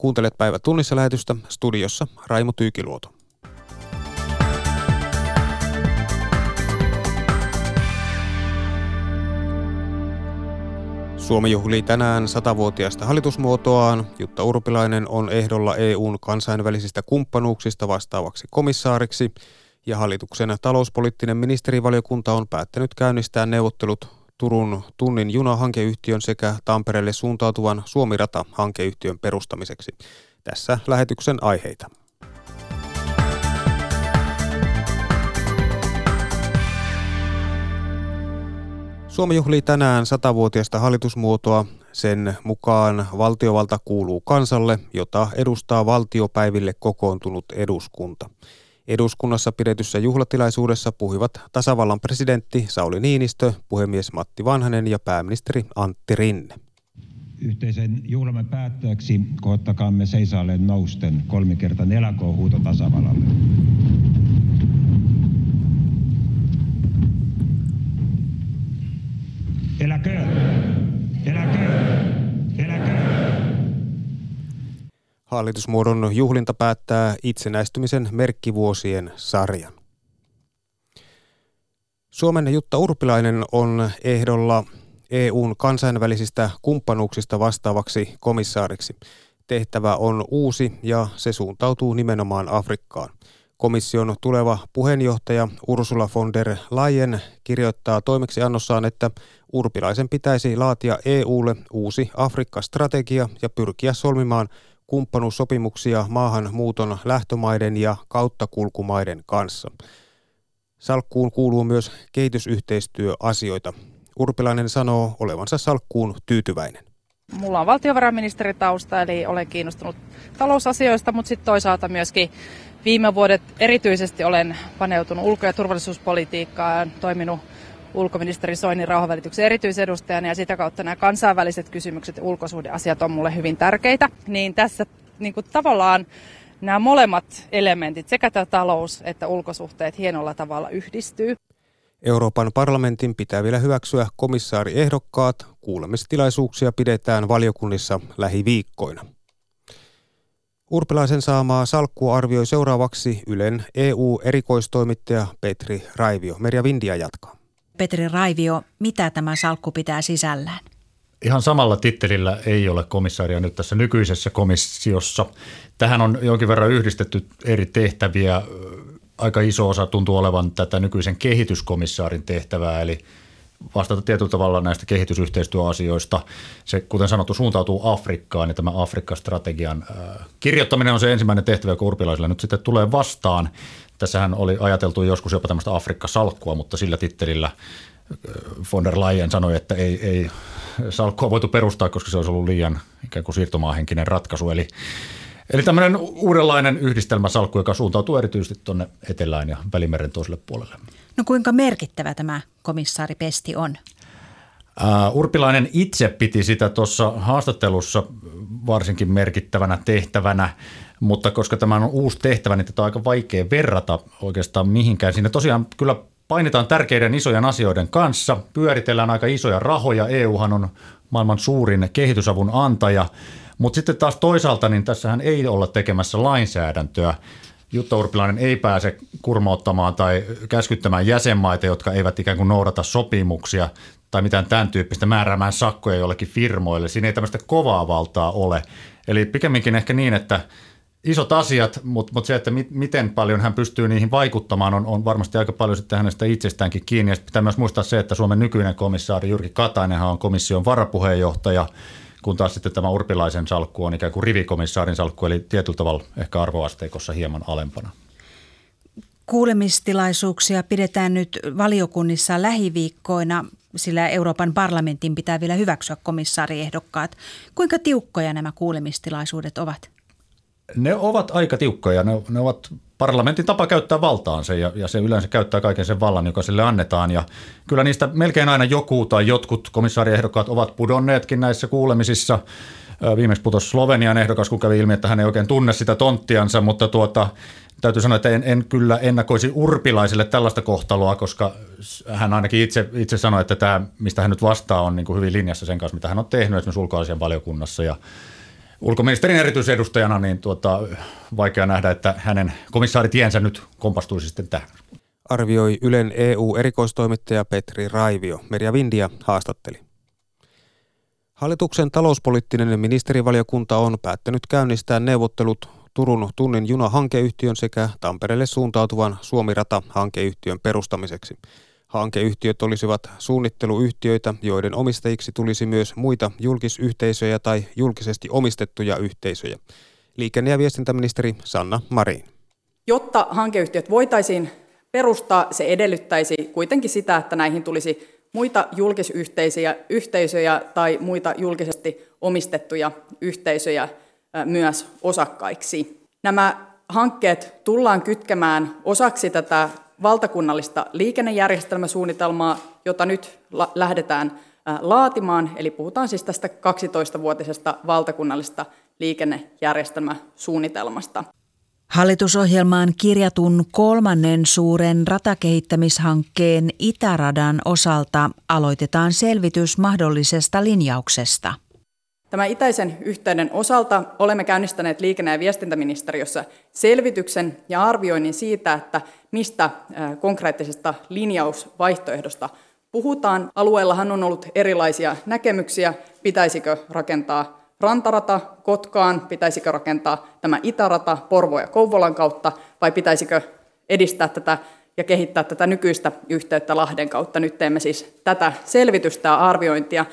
Kuuntelet päivä tunnissa lähetystä studiossa Raimo Tyykiluoto. Suomi juhlii tänään satavuotiaasta hallitusmuotoaan. Jutta Urpilainen on ehdolla EUn kansainvälisistä kumppanuuksista vastaavaksi komissaariksi ja hallituksen talouspoliittinen ministerivaliokunta on päättänyt käynnistää neuvottelut Turun tunnin junahankeyhtiön sekä Tampereelle suuntautuvan Suomirata-hankeyhtiön perustamiseksi. Tässä lähetyksen aiheita. Suomi juhlii tänään satavuotiaista hallitusmuotoa. Sen mukaan valtiovalta kuuluu kansalle, jota edustaa valtiopäiville kokoontunut eduskunta. Eduskunnassa pidetyssä juhlatilaisuudessa puhuivat tasavallan presidentti Sauli Niinistö, puhemies Matti Vanhanen ja pääministeri Antti Rinne. Yhteisen juhlamme päätteeksi kohottakaamme seisaalleen nousten kolmikertainen huuto tasavallalle. Eläköön! Eläköön! Eläköön! Hallitusmuodon juhlinta päättää itsenäistymisen merkkivuosien sarjan. Suomen Jutta Urpilainen on ehdolla EUn kansainvälisistä kumppanuuksista vastaavaksi komissaariksi. Tehtävä on uusi ja se suuntautuu nimenomaan Afrikkaan. Komission tuleva puheenjohtaja Ursula von der Leyen kirjoittaa toimeksiannossaan, että Urpilaisen pitäisi laatia EUlle uusi Afrikka-strategia ja pyrkiä solmimaan kumppanuussopimuksia maahanmuuton lähtömaiden ja kauttakulkumaiden kanssa. Salkkuun kuuluu myös kehitysyhteistyöasioita. Urpilainen sanoo olevansa salkkuun tyytyväinen. Mulla on valtiovarainministeritausta, eli olen kiinnostunut talousasioista, mutta sitten toisaalta myöskin viime vuodet erityisesti olen paneutunut ulko- ja turvallisuuspolitiikkaan, toiminut ulkoministeri Soinin rauhanvälityksen erityisedustajana ja sitä kautta nämä kansainväliset kysymykset ja ulkosuhdeasiat on mulle hyvin tärkeitä. Niin tässä niin kuin tavallaan nämä molemmat elementit, sekä tämä talous että ulkosuhteet hienolla tavalla yhdistyy. Euroopan parlamentin pitää vielä hyväksyä komissaariehdokkaat. Kuulemistilaisuuksia pidetään valiokunnissa lähiviikkoina. Urpilaisen saamaa salkkua arvioi seuraavaksi Ylen EU-erikoistoimittaja Petri Raivio. Merja Vindia jatkaa. Petri Raivio, mitä tämä salkku pitää sisällään? Ihan samalla tittelillä ei ole komissaaria nyt tässä nykyisessä komissiossa. Tähän on jonkin verran yhdistetty eri tehtäviä. Aika iso osa tuntuu olevan tätä nykyisen kehityskomissaarin tehtävää, eli vastata tietyllä tavalla näistä kehitysyhteistyöasioista. Se, kuten sanottu, suuntautuu Afrikkaan ja tämä Afrikka-strategian kirjoittaminen on se ensimmäinen tehtävä, joka urpilaisilla nyt sitten tulee vastaan. Tässähän oli ajateltu joskus jopa tämmöistä Afrikka-salkkua, mutta sillä tittelillä von der Leyen sanoi, että ei, ei salkkua voitu perustaa, koska se olisi ollut liian ikään kuin siirtomaahenkinen ratkaisu. Eli, eli tämmöinen uudenlainen yhdistelmäsalkku, joka suuntautuu erityisesti tuonne etelään ja Välimeren toiselle puolelle. No kuinka merkittävä tämä komissaari Pesti on? Uh, Urpilainen itse piti sitä tuossa haastattelussa varsinkin merkittävänä tehtävänä, mutta koska tämä on uusi tehtävä, niin tätä on aika vaikea verrata oikeastaan mihinkään. Siinä tosiaan kyllä painitaan tärkeiden isojen asioiden kanssa, pyöritellään aika isoja rahoja, EUhan on maailman suurin kehitysavun antaja, mutta sitten taas toisaalta niin tässähän ei olla tekemässä lainsäädäntöä. Jutta Urpilainen ei pääse kurmauttamaan tai käskyttämään jäsenmaita, jotka eivät ikään kuin noudata sopimuksia tai mitään tämän tyyppistä määräämään sakkoja jollekin firmoille. Siinä ei tämmöistä kovaa valtaa ole. Eli pikemminkin ehkä niin, että isot asiat, mutta, mutta se, että mi, miten paljon hän pystyy niihin vaikuttamaan, on, on varmasti aika paljon sitten hänestä itsestäänkin kiinni. Ja pitää myös muistaa se, että Suomen nykyinen komissaari Jyrki Katainenhan on komission varapuheenjohtaja, kun taas sitten tämä Urpilaisen salkku on ikään kuin rivikomissaarin salkku, eli tietyllä tavalla ehkä arvoasteikossa hieman alempana. Kuulemistilaisuuksia pidetään nyt valiokunnissa lähiviikkoina, sillä Euroopan parlamentin pitää vielä hyväksyä komissaariehdokkaat. Kuinka tiukkoja nämä kuulemistilaisuudet ovat? Ne ovat aika tiukkoja. Ne, ne ovat parlamentin tapa käyttää valtaansa ja, ja se yleensä käyttää kaiken sen vallan, joka sille annetaan. Ja kyllä niistä melkein aina joku tai jotkut komissaariehdokkaat ovat pudonneetkin näissä kuulemisissa. Viimeksi putosi Slovenian ehdokas, kun kävi ilmi, että hän ei oikein tunne sitä tonttiansa, mutta tuota, täytyy sanoa, että en, en kyllä ennakoisi urpilaisille tällaista kohtaloa, koska hän ainakin itse, itse sanoi, että tämä, mistä hän nyt vastaa, on niin kuin hyvin linjassa sen kanssa, mitä hän on tehnyt esimerkiksi ulkoasian valiokunnassa ja ulkoministerin erityisedustajana, niin tuota, vaikea nähdä, että hänen komissaaritiensä nyt kompastuisi sitten tähän. Arvioi Ylen EU-erikoistoimittaja Petri Raivio. Merja Vindia haastatteli. Hallituksen talouspoliittinen ministerivaliokunta on päättänyt käynnistää neuvottelut Turun tunnin juna-hankeyhtiön sekä Tampereelle suuntautuvan Suomirata-hankeyhtiön perustamiseksi. Hankeyhtiöt olisivat suunnitteluyhtiöitä, joiden omistajiksi tulisi myös muita julkisyhteisöjä tai julkisesti omistettuja yhteisöjä. Liikenne- ja viestintäministeri Sanna Marin. Jotta hankeyhtiöt voitaisiin perustaa, se edellyttäisi kuitenkin sitä, että näihin tulisi muita julkisyhteisöjä yhteisöjä tai muita julkisesti omistettuja yhteisöjä myös osakkaiksi. Nämä hankkeet tullaan kytkemään osaksi tätä valtakunnallista liikennejärjestelmäsuunnitelmaa, jota nyt lähdetään laatimaan. Eli puhutaan siis tästä 12-vuotisesta valtakunnallisesta liikennejärjestelmäsuunnitelmasta. Hallitusohjelmaan kirjatun kolmannen suuren ratakehittämishankkeen Itäradan osalta aloitetaan selvitys mahdollisesta linjauksesta. Tämä itäisen yhteyden osalta olemme käynnistäneet liikenne- ja viestintäministeriössä selvityksen ja arvioinnin siitä, että mistä konkreettisesta linjausvaihtoehdosta puhutaan. Alueellahan on ollut erilaisia näkemyksiä, pitäisikö rakentaa rantarata Kotkaan, pitäisikö rakentaa tämä itärata Porvo ja Kouvolan kautta vai pitäisikö edistää tätä ja kehittää tätä nykyistä yhteyttä Lahden kautta. Nyt teemme siis tätä selvitystä ja arviointia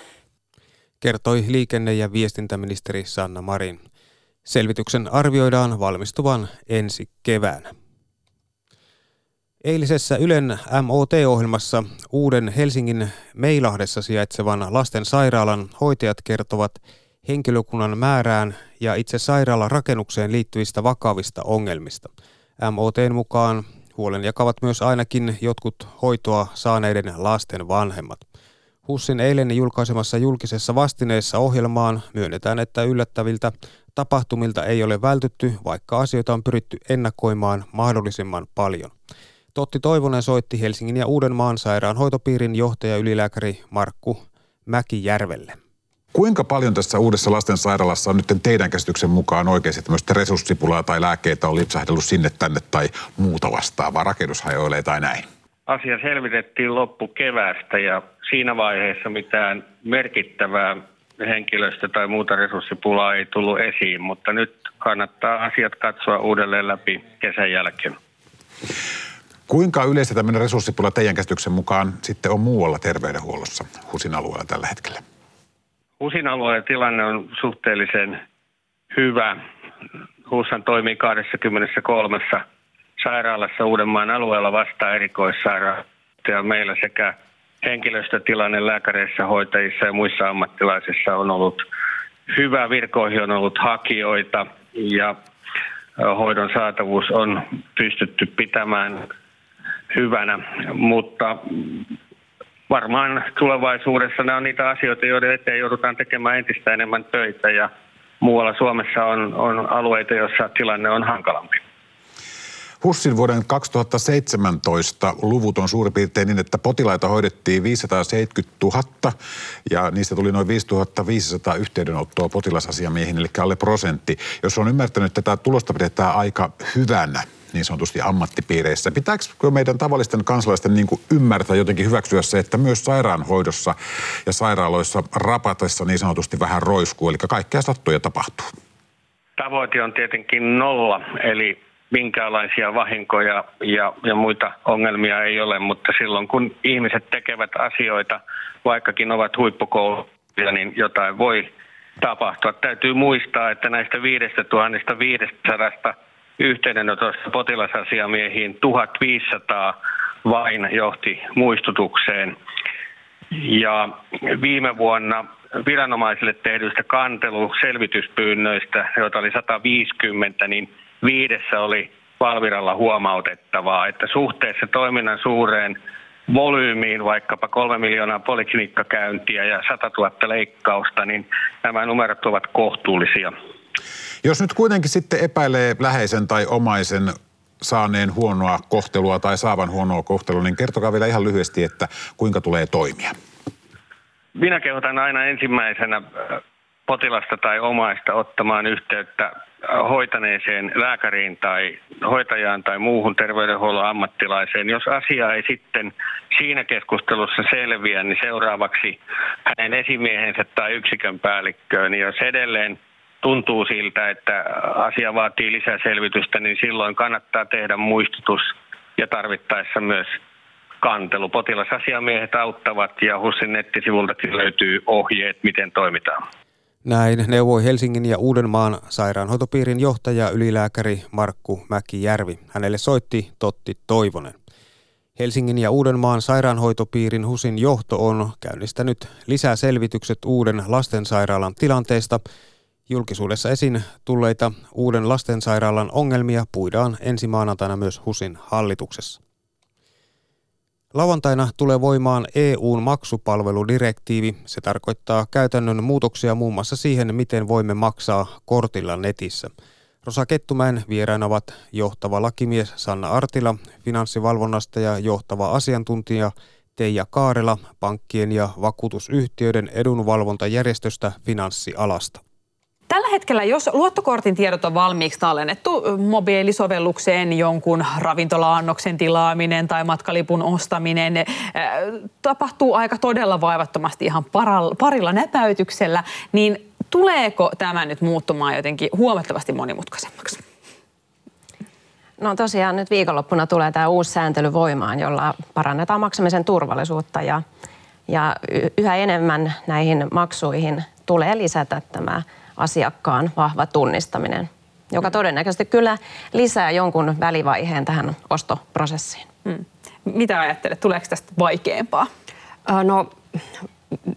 kertoi liikenne- ja viestintäministeri Sanna Marin. Selvityksen arvioidaan valmistuvan ensi keväänä. Eilisessä Ylen MOT-ohjelmassa uuden Helsingin Meilahdessa sijaitsevan lasten sairaalan hoitajat kertovat henkilökunnan määrään ja itse sairaalan rakennukseen liittyvistä vakavista ongelmista. MOTn mukaan huolen jakavat myös ainakin jotkut hoitoa saaneiden lasten vanhemmat. HUSin eilen julkaisemassa julkisessa vastineessa ohjelmaan myönnetään, että yllättäviltä tapahtumilta ei ole vältytty, vaikka asioita on pyritty ennakoimaan mahdollisimman paljon. Totti Toivonen soitti Helsingin ja Uudenmaan sairaanhoitopiirin johtaja ylilääkäri Markku Mäkijärvelle. Kuinka paljon tässä uudessa lastensairaalassa on nyt teidän käsityksen mukaan oikeasti tämmöistä resurssipulaa tai lääkkeitä on lipsahdellut sinne tänne tai muuta vastaavaa, rakennushajoilee tai näin? Asia selvitettiin loppukeväästä ja siinä vaiheessa mitään merkittävää henkilöstö- tai muuta resurssipulaa ei tullut esiin, mutta nyt kannattaa asiat katsoa uudelleen läpi kesän jälkeen. Kuinka yleistä tämmöinen resurssipula teidän käsityksen mukaan sitten on muualla terveydenhuollossa HUSin alueella tällä hetkellä? HUSin alueen tilanne on suhteellisen hyvä. HUShan toimii 23 sairaalassa Uudenmaan alueella vasta erikoissairaanhoitaja meillä sekä henkilöstötilanne lääkäreissä, hoitajissa ja muissa ammattilaisissa on ollut hyvä. Virkoihin on ollut hakijoita ja hoidon saatavuus on pystytty pitämään hyvänä, mutta varmaan tulevaisuudessa nämä on niitä asioita, joiden eteen joudutaan tekemään entistä enemmän töitä ja muualla Suomessa on, on alueita, joissa tilanne on hankalampi. HUSin vuoden 2017 luvut on suurin piirtein niin, että potilaita hoidettiin 570 000 ja niistä tuli noin 5500 yhteydenottoa potilasasiamiehiin, eli alle prosentti. Jos on ymmärtänyt, että tätä tulosta pidetään aika hyvänä, niin sanotusti ammattipiireissä. Pitääkö meidän tavallisten kansalaisten niin kuin ymmärtää jotenkin hyväksyä se, että myös sairaanhoidossa ja sairaaloissa rapatessa niin sanotusti vähän roiskuu, eli kaikkea sattuu ja tapahtuu? Tavoite on tietenkin nolla, eli minkäänlaisia vahinkoja ja, ja muita ongelmia ei ole, mutta silloin kun ihmiset tekevät asioita, vaikkakin ovat huippukouluja, niin jotain voi tapahtua. Täytyy muistaa, että näistä 5500 yhteydenotosta potilasasiamiehiin 1500 vain johti muistutukseen. Ja viime vuonna viranomaisille tehdyistä kanteluselvityspyynnöistä, joita oli 150, niin viidessä oli Valviralla huomautettavaa, että suhteessa toiminnan suureen volyymiin, vaikkapa kolme miljoonaa poliklinikkakäyntiä ja 100 000 leikkausta, niin nämä numerot ovat kohtuullisia. Jos nyt kuitenkin sitten epäilee läheisen tai omaisen saaneen huonoa kohtelua tai saavan huonoa kohtelua, niin kertokaa vielä ihan lyhyesti, että kuinka tulee toimia. Minä kehotan aina ensimmäisenä potilasta tai omaista ottamaan yhteyttä hoitaneeseen lääkäriin tai hoitajaan tai muuhun terveydenhuollon ammattilaiseen. Jos asia ei sitten siinä keskustelussa selviä, niin seuraavaksi hänen esimiehensä tai yksikön päällikköön. Niin jos edelleen tuntuu siltä, että asia vaatii lisää selvitystä, niin silloin kannattaa tehdä muistutus ja tarvittaessa myös kantelu. Potilasasiamiehet auttavat ja HUSin nettisivultakin löytyy ohjeet, miten toimitaan. Näin neuvoi Helsingin ja Uudenmaan sairaanhoitopiirin johtaja ylilääkäri Markku Mäkijärvi. Hänelle soitti Totti Toivonen. Helsingin ja Uudenmaan sairaanhoitopiirin HUSin johto on käynnistänyt lisää selvitykset uuden lastensairaalan tilanteesta. Julkisuudessa esiin tulleita uuden lastensairaalan ongelmia puidaan ensi maanantaina myös HUSin hallituksessa. Lauantaina tulee voimaan EUn maksupalveludirektiivi. Se tarkoittaa käytännön muutoksia muun muassa siihen, miten voimme maksaa kortilla netissä. Rosa Kettumäen vieraina ovat johtava lakimies Sanna Artila finanssivalvonnasta ja johtava asiantuntija Teija Kaarela pankkien ja vakuutusyhtiöiden edunvalvontajärjestöstä finanssialasta. Tällä hetkellä, jos luottokortin tiedot on valmiiksi tallennettu mobiilisovellukseen, jonkun ravintolaannoksen tilaaminen tai matkalipun ostaminen, tapahtuu aika todella vaivattomasti ihan parilla näpäytyksellä, niin tuleeko tämä nyt muuttumaan jotenkin huomattavasti monimutkaisemmaksi? No tosiaan nyt viikonloppuna tulee tämä uusi sääntely voimaan, jolla parannetaan maksamisen turvallisuutta ja, ja yhä enemmän näihin maksuihin tulee lisätä tämä asiakkaan vahva tunnistaminen, joka todennäköisesti kyllä lisää jonkun välivaiheen tähän ostoprosessiin. Hmm. Mitä ajattelet, tuleeko tästä vaikeampaa? No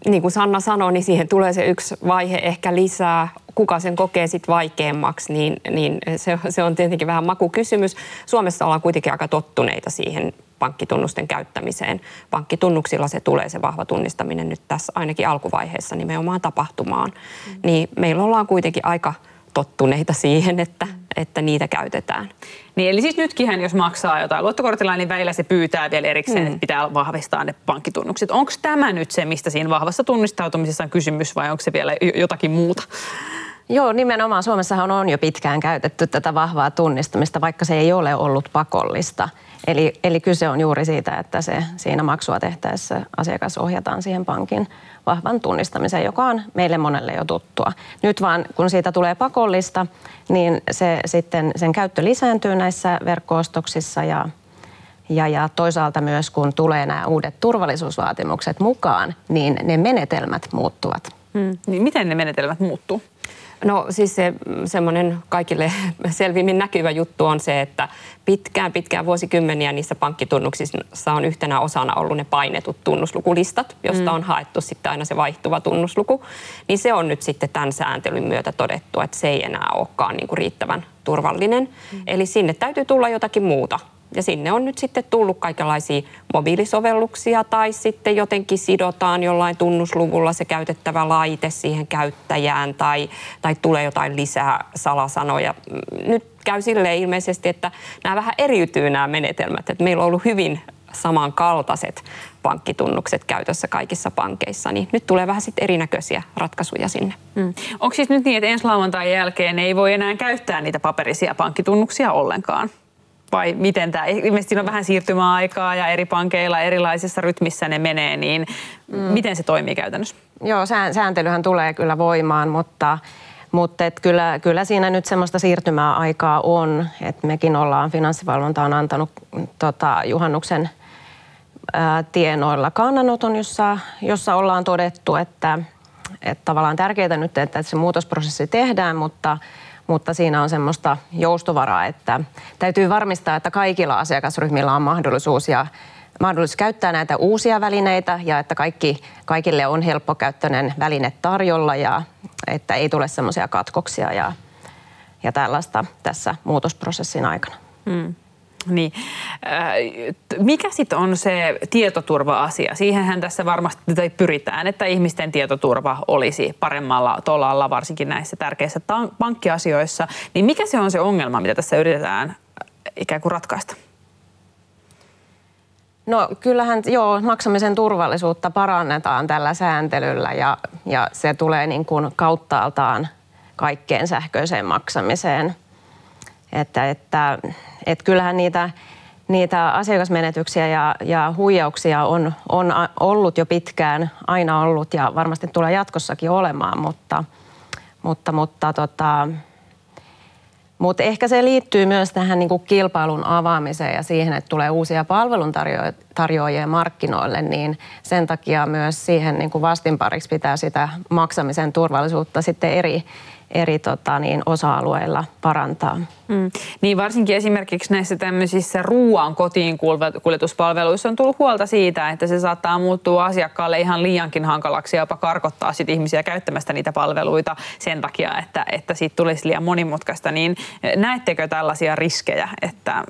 niin kuin Sanna sanoi, niin siihen tulee se yksi vaihe ehkä lisää. Kuka sen kokee sitten vaikeammaksi, niin, niin se, se on tietenkin vähän makukysymys. Suomessa ollaan kuitenkin aika tottuneita siihen pankkitunnusten käyttämiseen. Pankkitunnuksilla se tulee se vahva tunnistaminen nyt tässä ainakin alkuvaiheessa nimenomaan tapahtumaan. Mm. Niin meillä ollaan kuitenkin aika tottuneita siihen, että, että niitä käytetään. Niin, eli siis nytkin, jos maksaa jotain luottokortilla, niin välillä se pyytää vielä erikseen, mm. että pitää vahvistaa ne pankkitunnukset. Onko tämä nyt se, mistä siinä vahvassa tunnistautumisessa on kysymys vai onko se vielä jotakin muuta? Joo, nimenomaan Suomessahan on jo pitkään käytetty tätä vahvaa tunnistamista, vaikka se ei ole ollut pakollista. Eli, eli kyse on juuri siitä, että se siinä maksua tehtäessä asiakas ohjataan siihen pankin vahvan tunnistamiseen, joka on meille monelle jo tuttua. Nyt vaan kun siitä tulee pakollista, niin se sitten sen käyttö lisääntyy näissä verkkoostoksissa ja, ja, ja toisaalta myös kun tulee nämä uudet turvallisuusvaatimukset mukaan, niin ne menetelmät muuttuvat. Hmm. Niin miten ne menetelmät muuttuu? No siis se semmoinen kaikille selvimmin näkyvä juttu on se, että pitkään pitkään vuosikymmeniä niissä pankkitunnuksissa on yhtenä osana ollut ne painetut tunnuslukulistat, josta mm. on haettu sitten aina se vaihtuva tunnusluku. Niin se on nyt sitten tämän sääntelyn myötä todettu, että se ei enää olekaan niin kuin riittävän turvallinen. Mm. Eli sinne täytyy tulla jotakin muuta ja sinne on nyt sitten tullut kaikenlaisia mobiilisovelluksia tai sitten jotenkin sidotaan jollain tunnusluvulla se käytettävä laite siihen käyttäjään tai, tai tulee jotain lisää salasanoja. Nyt käy silleen ilmeisesti, että nämä vähän eriytyy nämä menetelmät. Että meillä on ollut hyvin samankaltaiset pankkitunnukset käytössä kaikissa pankeissa, niin nyt tulee vähän sitten erinäköisiä ratkaisuja sinne. Mm. Onko siis nyt niin, että ensi lauantain jälkeen ei voi enää käyttää niitä paperisia pankkitunnuksia ollenkaan? Vai miten tämä, ilmeisesti siinä on vähän siirtymäaikaa ja eri pankeilla erilaisissa rytmissä ne menee, niin mm. miten se toimii käytännössä? Joo, sääntelyhän tulee kyllä voimaan, mutta mutta et kyllä, kyllä siinä nyt semmoista siirtymäaikaa on, että mekin ollaan, finanssivalvonta on antanut tota, juhannuksen ää, tienoilla kannanoton, jossa, jossa ollaan todettu, että, että tavallaan tärkeää nyt, että se muutosprosessi tehdään, mutta mutta siinä on semmoista joustovaraa, että täytyy varmistaa, että kaikilla asiakasryhmillä on mahdollisuus ja mahdollisuus käyttää näitä uusia välineitä ja että kaikki, kaikille on helppokäyttöinen väline tarjolla ja että ei tule semmoisia katkoksia ja, ja tällaista tässä muutosprosessin aikana. Hmm. Niin. Äh, mikä sitten on se tietoturva-asia? Siihenhän tässä varmasti pyritään, että ihmisten tietoturva olisi paremmalla tolalla, varsinkin näissä tärkeissä pankkiasioissa. Niin mikä se on se ongelma, mitä tässä yritetään ikään kuin ratkaista? No kyllähän joo, maksamisen turvallisuutta parannetaan tällä sääntelyllä ja, ja se tulee niin kuin kauttaaltaan kaikkeen sähköiseen maksamiseen. Että, että, että kyllähän niitä, niitä asiakasmenetyksiä ja, ja huijauksia on, on ollut jo pitkään, aina ollut ja varmasti tulee jatkossakin olemaan, mutta, mutta, mutta tota, mutta ehkä se liittyy myös tähän niin kuin kilpailun avaamiseen ja siihen, että tulee uusia palveluntarjoajia markkinoille, niin sen takia myös siihen niin kuin vastinpariksi pitää sitä maksamisen turvallisuutta sitten eri, eri tota, niin, osa-alueilla parantaa. Mm. Niin varsinkin esimerkiksi näissä tämmöisissä ruoan kotiin kuljetuspalveluissa on tullut huolta siitä, että se saattaa muuttua asiakkaalle ihan liiankin hankalaksi ja jopa karkottaa sit ihmisiä käyttämästä niitä palveluita sen takia, että, että siitä tulisi liian monimutkaista. Niin näettekö tällaisia riskejä, että,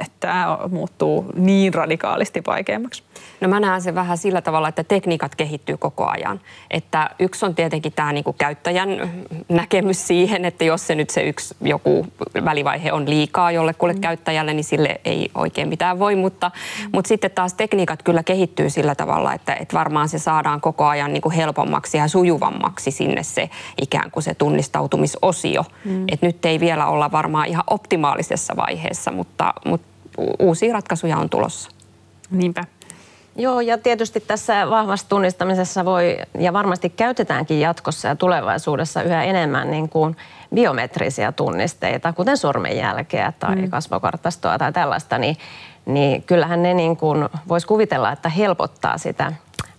että muuttuu niin radikaalisti vaikeammaksi? No mä näen sen vähän sillä tavalla, että tekniikat kehittyy koko ajan. Että yksi on tietenkin tämä niinku käyttäjän näkemys siihen, että jos se nyt se yksi joku välivaihe on liikaa jollekulle mm. käyttäjälle, niin sille ei oikein mitään voi. Mutta, mm. mutta sitten taas tekniikat kyllä kehittyy sillä tavalla, että, että varmaan se saadaan koko ajan niinku helpommaksi ja sujuvammaksi sinne se ikään kuin se tunnistautumisosio. Mm. Et nyt ei vielä olla varmaan ihan optimaalisessa vaiheessa, mutta, mutta uusia ratkaisuja on tulossa. Niinpä. Joo, ja tietysti tässä vahvassa tunnistamisessa voi, ja varmasti käytetäänkin jatkossa ja tulevaisuudessa yhä enemmän niin kuin biometrisiä tunnisteita, kuten sormenjälkeä tai mm. kasvokartastoa tai tällaista, niin, niin kyllähän ne niin kuin voisi kuvitella, että helpottaa sitä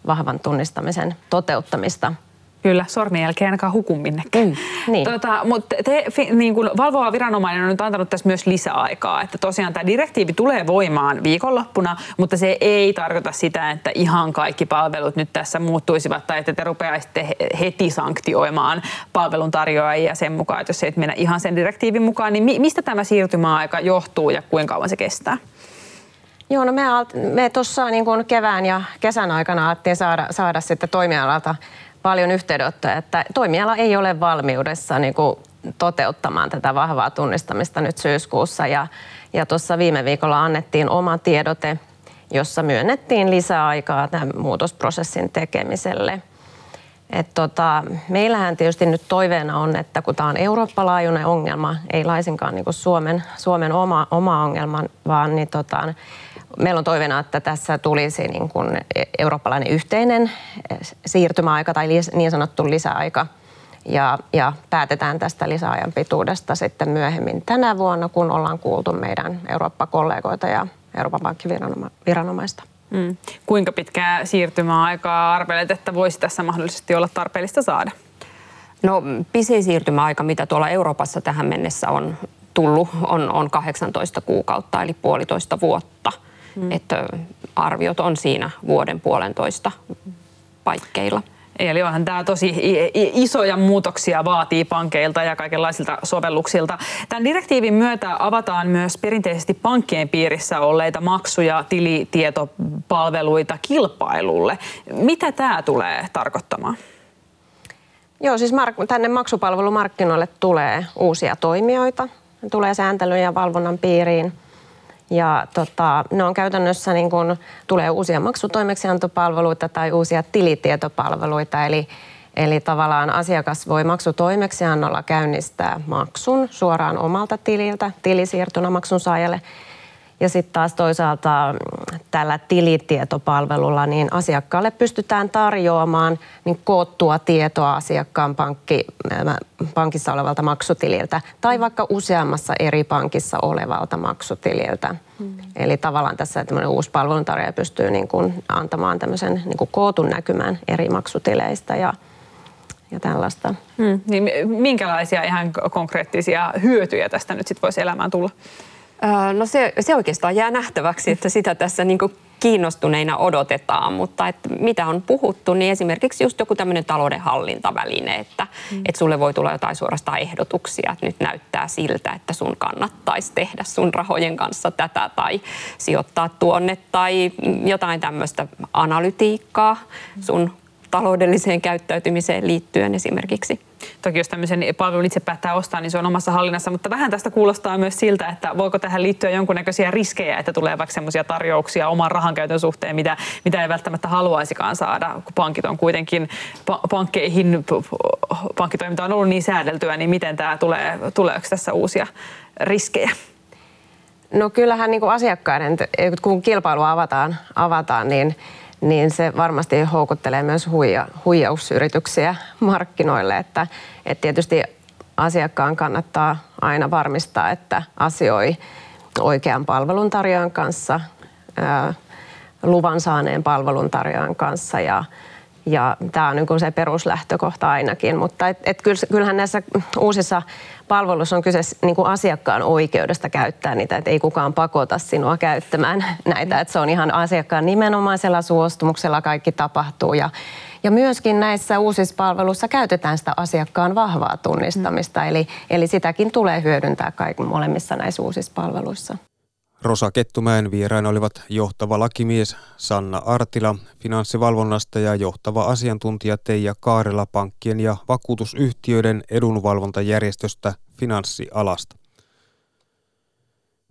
vahvan tunnistamisen toteuttamista – Kyllä, sormenjälkeen ainakaan huku minnekään. Mm, niin. tota, mutta te, niin kuin valvova viranomainen on nyt antanut tässä myös lisäaikaa, että tosiaan tämä direktiivi tulee voimaan viikonloppuna, mutta se ei tarkoita sitä, että ihan kaikki palvelut nyt tässä muuttuisivat tai että te rupeaisitte heti sanktioimaan palveluntarjoajia sen mukaan, että jos ei mennä ihan sen direktiivin mukaan, niin mistä tämä siirtymäaika johtuu ja kuinka kauan se kestää? Joo, no me, me tuossa niin kevään ja kesän aikana alettiin saada, saada sitten toimialalta paljon yhteydenottoja, että toimiala ei ole valmiudessa niin kuin toteuttamaan tätä vahvaa tunnistamista nyt syyskuussa. Ja, ja tuossa viime viikolla annettiin oma tiedote, jossa myönnettiin lisäaikaa tämän muutosprosessin tekemiselle. Et tota, meillähän tietysti nyt toiveena on, että kun tämä on eurooppalaajuinen ongelma, ei laisinkaan niin kuin Suomen, Suomen oma, oma ongelma, vaan niin tota, meillä on toiveena, että tässä tulisi niin kuin eurooppalainen yhteinen siirtymäaika tai niin sanottu lisäaika. Ja, ja päätetään tästä lisäajan pituudesta sitten myöhemmin tänä vuonna, kun ollaan kuultu meidän Eurooppa-kollegoita ja Euroopan pankkiviranomaista. Mm. Kuinka pitkää siirtymäaikaa arvelet, että voisi tässä mahdollisesti olla tarpeellista saada? No pisin siirtymäaika, mitä tuolla Euroopassa tähän mennessä on tullut, on, on 18 kuukautta, eli puolitoista vuotta – Mm. Että arviot on siinä vuoden puolentoista paikkeilla. Eli onhan tämä tosi isoja muutoksia vaatii pankeilta ja kaikenlaisilta sovelluksilta. Tämän direktiivin myötä avataan myös perinteisesti pankkien piirissä olleita maksuja, tilitietopalveluita kilpailulle. Mitä tämä tulee tarkoittamaan? Joo, siis mark- tänne maksupalvelumarkkinoille tulee uusia toimijoita. Tulee sääntelyn ja valvonnan piiriin – ja tota, ne on käytännössä niin kun tulee uusia maksutoimeksiantopalveluita tai uusia tilitietopalveluita, eli Eli tavallaan asiakas voi maksutoimeksiannolla käynnistää maksun suoraan omalta tililtä tilisiirtona maksun saajalle ja sitten taas toisaalta mm, tällä tilitietopalvelulla niin asiakkaalle pystytään tarjoamaan niin koottua tietoa asiakkaan pankki, pankissa olevalta maksutililtä tai vaikka useammassa eri pankissa olevalta maksutililtä. Hmm. Eli tavallaan tässä tämmöinen uusi palveluntarjoaja pystyy niin kuin antamaan tämmöisen niin kuin kootun näkymään eri maksutileistä ja, ja tällaista. Hmm. Niin minkälaisia ihan konkreettisia hyötyjä tästä nyt sitten voisi elämään tulla? No se, se oikeastaan jää nähtäväksi, että sitä tässä niin kiinnostuneina odotetaan, mutta että mitä on puhuttu, niin esimerkiksi just joku tämmöinen taloudenhallintaväline, että mm. että sulle voi tulla jotain suorastaan ehdotuksia, että nyt näyttää siltä, että sun kannattaisi tehdä sun rahojen kanssa tätä tai sijoittaa tuonne tai jotain tämmöistä analytiikkaa sun taloudelliseen käyttäytymiseen liittyen esimerkiksi. Toki jos tämmöisen palvelun itse päättää ostaa, niin se on omassa hallinnassa, mutta vähän tästä kuulostaa myös siltä, että voiko tähän liittyä jonkunnäköisiä riskejä, että tulee vaikka semmoisia tarjouksia oman rahankäytön suhteen, mitä, mitä ei välttämättä haluaisikaan saada, kun pankit on kuitenkin, pankkeihin, pankkitoiminta on ollut niin säädeltyä, niin miten tämä tulee, tuleeko tässä uusia riskejä? No kyllähän niin kuin asiakkaiden, kun kilpailu avataan, avataan niin niin se varmasti houkuttelee myös huija, huijausyrityksiä markkinoille. Että, että tietysti asiakkaan kannattaa aina varmistaa, että asioi oikean palveluntarjoajan kanssa, ää, luvan saaneen palveluntarjoajan kanssa ja, ja tämä on niin se peruslähtökohta ainakin, mutta et, et kyllähän näissä uusissa palveluissa on kyse niin kuin asiakkaan oikeudesta käyttää niitä, että ei kukaan pakota sinua käyttämään näitä, että se on ihan asiakkaan nimenomaisella suostumuksella kaikki tapahtuu ja ja myöskin näissä uusissa palveluissa käytetään sitä asiakkaan vahvaa tunnistamista, mm. eli, eli sitäkin tulee hyödyntää kaikki molemmissa näissä uusissa palveluissa. Rosa Kettumäen vieraina olivat johtava lakimies Sanna Artila finanssivalvonnasta ja johtava asiantuntija Teija Kaarela pankkien ja vakuutusyhtiöiden edunvalvontajärjestöstä finanssialasta.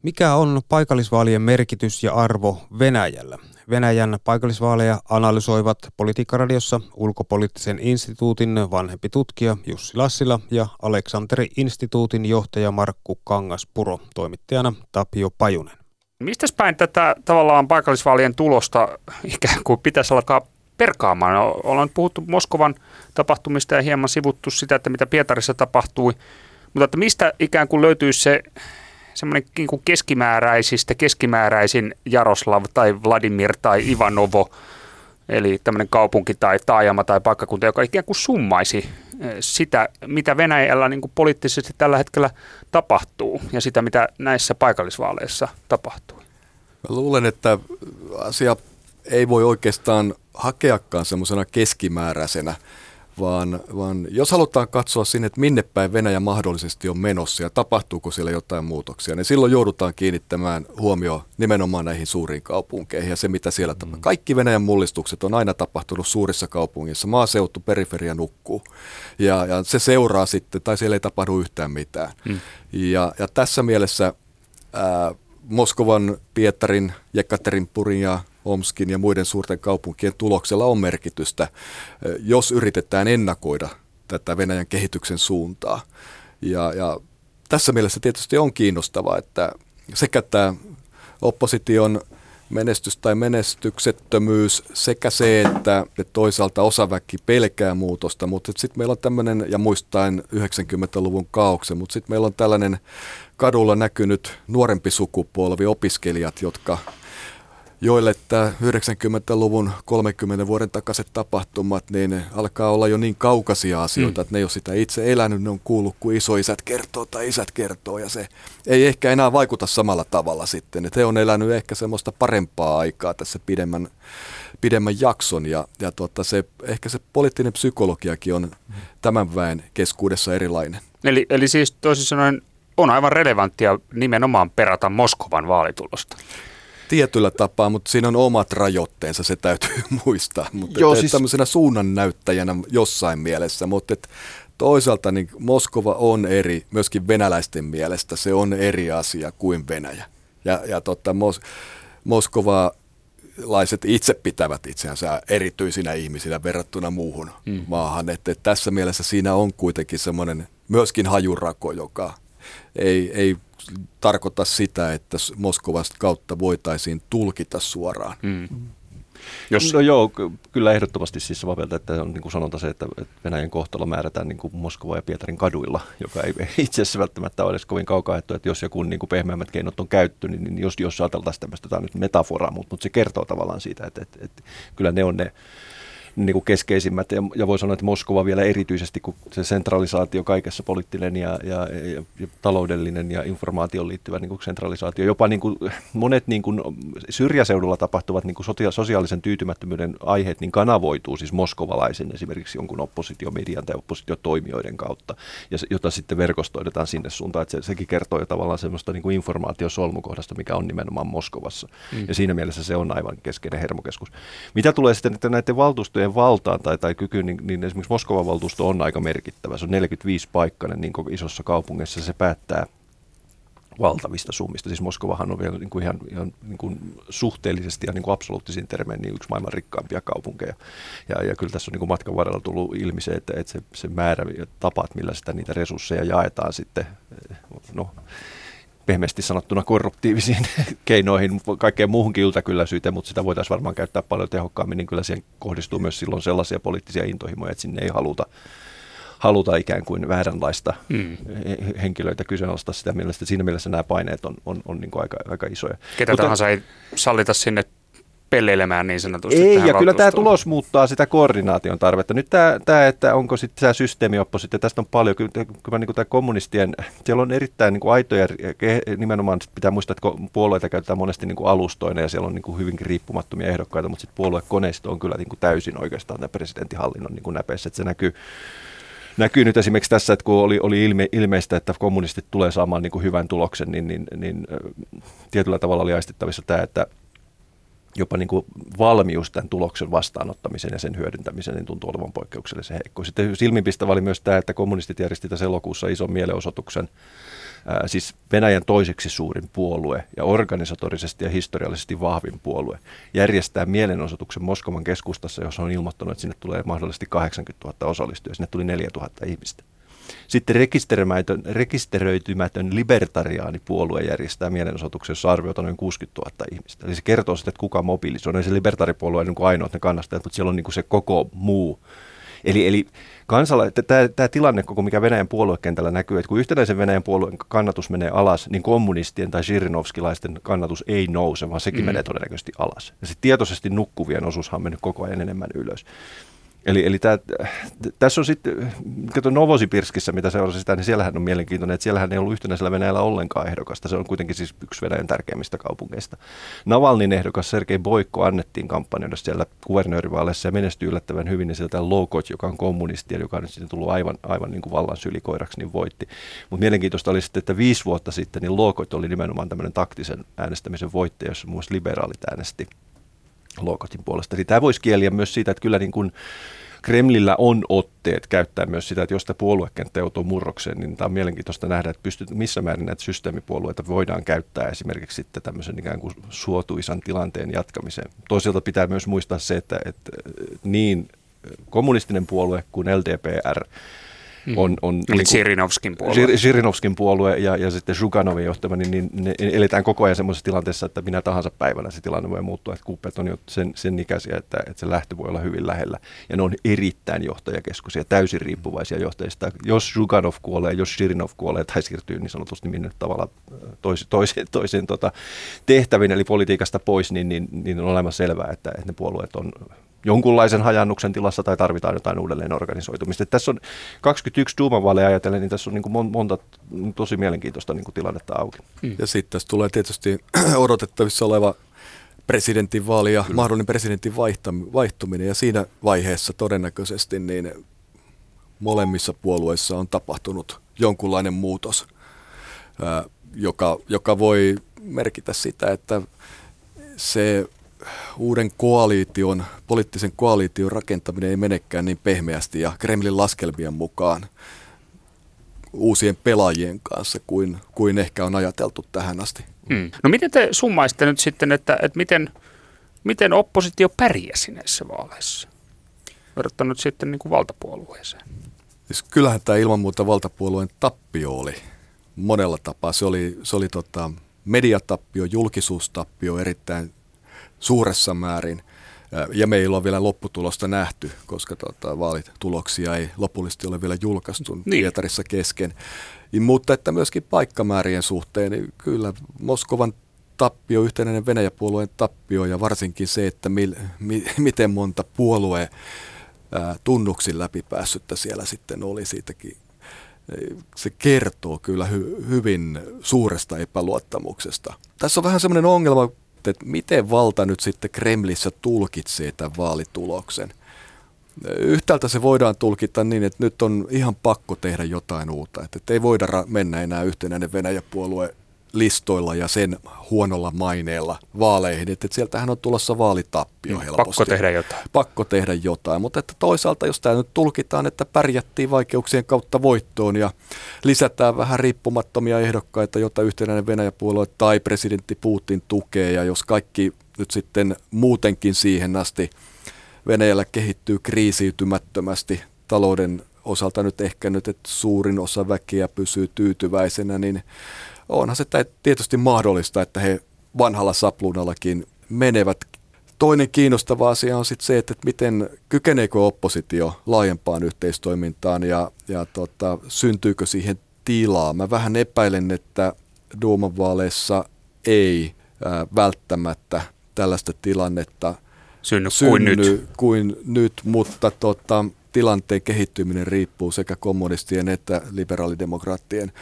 Mikä on paikallisvaalien merkitys ja arvo Venäjällä? Venäjän paikallisvaaleja analysoivat Politiikkaradiossa ulkopoliittisen instituutin vanhempi tutkija Jussi Lassila ja Aleksanteri instituutin johtaja Markku Kangaspuro, toimittajana Tapio Pajunen. Mistä päin tätä tavallaan paikallisvaalien tulosta ikään kuin pitäisi alkaa perkaamaan? Ollaan puhuttu Moskovan tapahtumista ja hieman sivuttu sitä, että mitä Pietarissa tapahtui, mutta että mistä ikään kuin löytyy se semmoinen niin kuin keskimääräisistä, keskimääräisin Jaroslav tai Vladimir tai Ivanovo, eli tämmöinen kaupunki tai taajama tai paikkakunta, joka ikään kuin summaisi eh, sitä, mitä Venäjällä niin kuin poliittisesti tällä hetkellä tapahtuu ja sitä, mitä näissä paikallisvaaleissa tapahtuu. Mä luulen, että asia ei voi oikeastaan hakeakaan semmoisena keskimääräisenä vaan, vaan jos halutaan katsoa sinne, että minne päin Venäjä mahdollisesti on menossa ja tapahtuuko siellä jotain muutoksia, niin silloin joudutaan kiinnittämään huomioon nimenomaan näihin suuriin kaupunkeihin ja se, mitä siellä tapahtuu. Mm. Kaikki Venäjän mullistukset on aina tapahtunut suurissa kaupungissa. Maaseutu, periferia nukkuu ja, ja se seuraa sitten, tai siellä ei tapahdu yhtään mitään. Mm. Ja, ja tässä mielessä ää, Moskovan, Pietarin, Jekaterinpurin ja Omskin ja muiden suurten kaupunkien tuloksella on merkitystä, jos yritetään ennakoida tätä Venäjän kehityksen suuntaa. Ja, ja tässä mielessä tietysti on kiinnostavaa, että sekä tämä opposition menestys tai menestyksettömyys sekä se, että toisaalta osaväki pelkää muutosta, mutta sitten meillä on tämmöinen, ja muistaen 90-luvun kaauksen, mutta sitten meillä on tällainen kadulla näkynyt nuorempi sukupolvi, opiskelijat, jotka joille tämä 90-luvun 30 vuoden takaiset tapahtumat, niin alkaa olla jo niin kaukaisia asioita, mm. että ne ei ole sitä itse elänyt, ne on kuullut, kun isoisät kertoo tai isät kertoo, ja se ei ehkä enää vaikuta samalla tavalla sitten. Että he on elänyt ehkä semmoista parempaa aikaa tässä pidemmän, pidemmän jakson, ja, ja tuota, se, ehkä se poliittinen psykologiakin on tämän väen keskuudessa erilainen. Eli, eli siis toisin sanoen on aivan relevanttia nimenomaan perata Moskovan vaalitulosta tietyllä tapaa, mutta siinä on omat rajoitteensa, se täytyy muistaa. Mutta Joo, siis... tämmöisenä suunnannäyttäjänä jossain mielessä, mutta et toisaalta niin Moskova on eri, myöskin venäläisten mielestä se on eri asia kuin Venäjä. Ja, ja totta, Mos- Moskova laiset itse pitävät itseänsä erityisinä ihmisinä verrattuna muuhun mm. maahan. Että, että tässä mielessä siinä on kuitenkin semmoinen myöskin hajurako, joka ei, ei tarkoita sitä, että Moskovasta kautta voitaisiin tulkita suoraan. Mm. Jos... No joo, kyllä ehdottomasti siis vavelta, että on niin kuin sanonta se, että Venäjän kohtalo määrätään niin kuin Moskova ja Pietarin kaduilla, joka ei itse asiassa välttämättä ole edes kovin kaukaa, että jos joku niin kuin pehmeämmät keinot on käytty, niin, niin jos, jos ajateltaisiin tämmöistä, tämä on nyt metaforaa, mutta, mutta se kertoo tavallaan siitä, että, että, että kyllä ne on ne niin kuin keskeisimmät. Ja, ja voi sanoa, että Moskova vielä erityisesti, kun se sentralisaatio kaikessa poliittinen ja, ja, ja, ja taloudellinen ja informaatioon liittyvä niin kuin sentralisaatio. Jopa niin kuin monet niin kuin syrjäseudulla tapahtuvat niin kuin sosiaalisen tyytymättömyyden aiheet niin kanavoituu siis moskovalaisen esimerkiksi jonkun oppositiomedian tai oppositiotoimijoiden kautta, ja jota sitten verkostoidetaan sinne suuntaan. Että se, sekin kertoo jo tavallaan semmoista niin kuin informaatiosolmukohdasta, mikä on nimenomaan Moskovassa. Mm. Ja siinä mielessä se on aivan keskeinen hermokeskus. Mitä tulee sitten näiden valtuustojen poliittiseen valtaan tai, tai kykyyn, niin, niin esimerkiksi Moskovan valtuusto on aika merkittävä. Se on 45 paikkainen niin isossa kaupungissa. Se päättää valtavista summista. Siis Moskovahan on vielä niin kuin ihan, ihan niin kuin suhteellisesti ja niin kuin absoluuttisin termein niin yksi maailman rikkaimpia kaupunkeja. Ja, ja kyllä tässä on niin kuin matkan varrella tullut ilmi se, että, että se, se määrä ja tapat, millä sitä niitä resursseja jaetaan sitten, no pehmeästi sanottuna korruptiivisiin keinoihin, kaikkeen muuhunkin yltäkylläisyyteen, mutta sitä voitaisiin varmaan käyttää paljon tehokkaammin, niin kyllä siihen kohdistuu myös silloin sellaisia poliittisia intohimoja, että sinne ei haluta haluta ikään kuin vääränlaista mm. henkilöitä kyseenalaista sitä mielestä. Siinä mielessä nämä paineet on, on, on niin kuin aika, aika isoja. Ketä Mutta, tahansa ei sallita sinne pelleilemään niin sanotusti. Ei, ja kyllä tämä tulos muuttaa sitä koordinaation tarvetta. Nyt tämä, tämä että onko sitten tämä systeemioppositio, tästä on paljon, kyllä, kyllä niin tämä kommunistien, siellä on erittäin niin kuin aitoja, nimenomaan pitää muistaa, että puolueita käytetään monesti niin kuin alustoina ja siellä on niin kuin hyvinkin riippumattomia ehdokkaita, mutta sitten puoluekoneisto on kyllä niin kuin täysin oikeastaan tämä presidentinhallinnon niin kuin näpeissä, että se näkyy näkyy nyt esimerkiksi tässä, että kun oli, oli ilme, ilmeistä, että kommunistit tulee saamaan niin kuin hyvän tuloksen, niin, niin, niin tietyllä tavalla oli aistittavissa tämä, että jopa niin kuin valmius tämän tuloksen vastaanottamisen ja sen hyödyntämisen niin tuntuu olevan poikkeuksellisen heikko. Sitten silminpistävä oli myös tämä, että kommunistit järjestivät tässä elokuussa ison mielenosoituksen ää, siis Venäjän toiseksi suurin puolue ja organisatorisesti ja historiallisesti vahvin puolue, järjestää mielenosoituksen Moskovan keskustassa, jossa on ilmoittanut, että sinne tulee mahdollisesti 80 000 osallistujaa. Sinne tuli 4 000 ihmistä. Sitten rekisteröitymätön, rekisteröitymätön libertariaanipuolue järjestää mielenosoituksen, jossa arvioita noin 60 000 ihmistä. Eli se kertoo sitten, että kuka mobilisoi. No se libertaaripuolue on niin kuin ainoat ne kannastajat, mutta siellä on niin kuin se koko muu Eli, eli kansala- tämä, tämä tilanne koko mikä Venäjän puoluekentällä näkyy, että kun yhtenäisen Venäjän puolueen kannatus menee alas, niin kommunistien tai Zhirinovskilaisten kannatus ei nouse, vaan sekin mm. menee todennäköisesti alas. Ja sitten tietoisesti nukkuvien osuushan on mennyt koko ajan enemmän ylös. Eli, eli tää, tässä on sitten, kato Novosipirskissä, mitä seurasi sitä, niin siellähän on mielenkiintoinen, että siellähän ei ollut yhtenäisellä Venäjällä ollenkaan ehdokasta. Se on kuitenkin siis yksi Venäjän tärkeimmistä kaupungeista. Navalnin ehdokas Sergei Boikko annettiin kampanjoida siellä kuvernöörivaaleissa ja menestyi yllättävän hyvin, niin sieltä Lokot, joka on kommunisti ja joka on nyt sitten tullut aivan, aivan niin kuin vallan sylikoiraksi, niin voitti. Mutta mielenkiintoista oli sitten, että viisi vuotta sitten niin Lokot oli nimenomaan tämmöinen taktisen äänestämisen voittaja, jossa muun liberaalit äänesti Lokotin puolesta. Tämä voisi kieliä myös siitä, että kyllä niin kuin Kremlillä on otteet käyttää myös sitä, että jos tämä puoluekenttä joutuu murrokseen, niin tämä on mielenkiintoista nähdä, että pystyt, missä määrin näitä systeemipuolueita voidaan käyttää esimerkiksi sitten tämmöisen ikään kuin suotuisan tilanteen jatkamiseen. Toisaalta pitää myös muistaa se, että, että niin kommunistinen puolue kuin LDPR. On, on Eli niin Sirinovskin puolue. Sirinovskin puolue ja, ja sitten Zhukanovin johtama, niin, niin ne eletään koko ajan semmoisessa tilanteessa, että minä tahansa päivänä se tilanne voi muuttua, että kuppet on jo sen, sen ikäisiä, että, että se lähtö voi olla hyvin lähellä. Ja ne on erittäin johtajakeskuisia, täysin riippuvaisia johtajista. Jos Zhukanov kuolee, jos Sirinov kuolee tai siirtyy niin sanotusti minne tavalla toiseen, toiseen, toiseen tota, tehtäviin, eli politiikasta pois, niin, niin, niin on olemassa selvää, että, että ne puolueet on jonkunlaisen hajannuksen tilassa tai tarvitaan jotain uudelleen organisoitumista. Tässä on 21 duumavaaleja ajatellen, niin tässä on niin monta tosi mielenkiintoista niin kuin tilannetta auki. Hmm. Ja sitten tässä tulee tietysti odotettavissa oleva presidentinvaali ja Kyllä. mahdollinen presidentin vaihtuminen. Ja siinä vaiheessa todennäköisesti niin molemmissa puolueissa on tapahtunut jonkunlainen muutos, joka, joka voi merkitä sitä, että se uuden koalition, poliittisen koalition rakentaminen ei menekään niin pehmeästi ja Kremlin laskelmien mukaan uusien pelaajien kanssa kuin, kuin ehkä on ajateltu tähän asti. Hmm. No miten te summaisitte nyt sitten, että, että miten, miten oppositio pärjäsi näissä vaaleissa? Verrattuna nyt sitten niin kuin valtapuolueeseen. Siis kyllähän tämä ilman muuta valtapuolueen tappio oli monella tapaa. Se oli, se oli tota, mediatappio, julkisuustappio erittäin suuressa määrin. Ja meillä on vielä lopputulosta nähty, koska tota, vaalituloksia ei lopullisesti ole vielä julkaistu niin. Pietarissa kesken. Mutta että myöskin paikkamäärien suhteen, niin kyllä Moskovan tappio, yhtenäinen Venäjäpuolueen tappio ja varsinkin se, että mil, mi, miten monta puolueen tunnuksin läpipäässyttä siellä sitten oli siitäkin. Se kertoo kyllä hy, hyvin suuresta epäluottamuksesta. Tässä on vähän semmoinen ongelma että miten valta nyt sitten Kremlissä tulkitsee tämän vaalituloksen. Yhtäältä se voidaan tulkita niin, että nyt on ihan pakko tehdä jotain uutta. Että ei voida mennä enää yhtenäinen Venäjä-puolue listoilla ja sen huonolla maineella vaaleihin. Että sieltähän on tulossa vaalitappio Mm, helposti. Pakko tehdä jotain. Pakko tehdä jotain, mutta että toisaalta jos tämä nyt tulkitaan, että pärjättiin vaikeuksien kautta voittoon ja lisätään vähän riippumattomia ehdokkaita, jota yhtenäinen Venäjä-puolue tai presidentti Putin tukee ja jos kaikki nyt sitten muutenkin siihen asti Venäjällä kehittyy kriisiytymättömästi talouden osalta nyt ehkä nyt, että suurin osa väkeä pysyy tyytyväisenä, niin onhan se tietysti mahdollista, että he vanhalla sapluunallakin menevät. Toinen kiinnostava asia on sitten se, että miten kykeneekö oppositio laajempaan yhteistoimintaan ja, ja tota, syntyykö siihen tilaa. Mä vähän epäilen, että Duuman vaaleissa ei ää, välttämättä tällaista tilannetta synny, synny kuin nyt, kuin nyt mutta tota, tilanteen kehittyminen riippuu sekä kommunistien että liberaalidemokraattien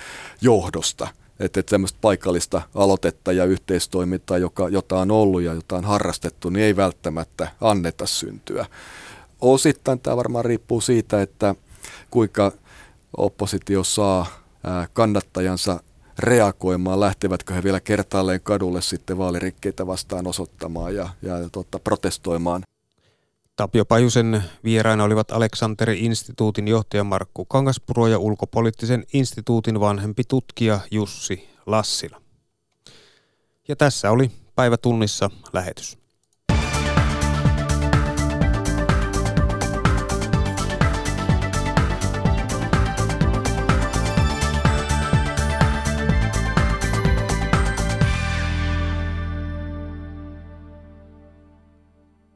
johdosta. Että, että semmoista paikallista aloitetta ja yhteistoimintaa, joka, jota on ollut ja jota on harrastettu, niin ei välttämättä anneta syntyä. Osittain tämä varmaan riippuu siitä, että kuinka oppositio saa kannattajansa reagoimaan, lähtevätkö he vielä kertaalleen kadulle sitten vaalirikkeitä vastaan osoittamaan ja, ja tota, protestoimaan. Tapio Pajusen vieraina olivat Aleksanteri-instituutin johtaja Markku Kangaspuro ja ulkopoliittisen instituutin vanhempi tutkija Jussi Lassila. Ja tässä oli päivä tunnissa lähetys.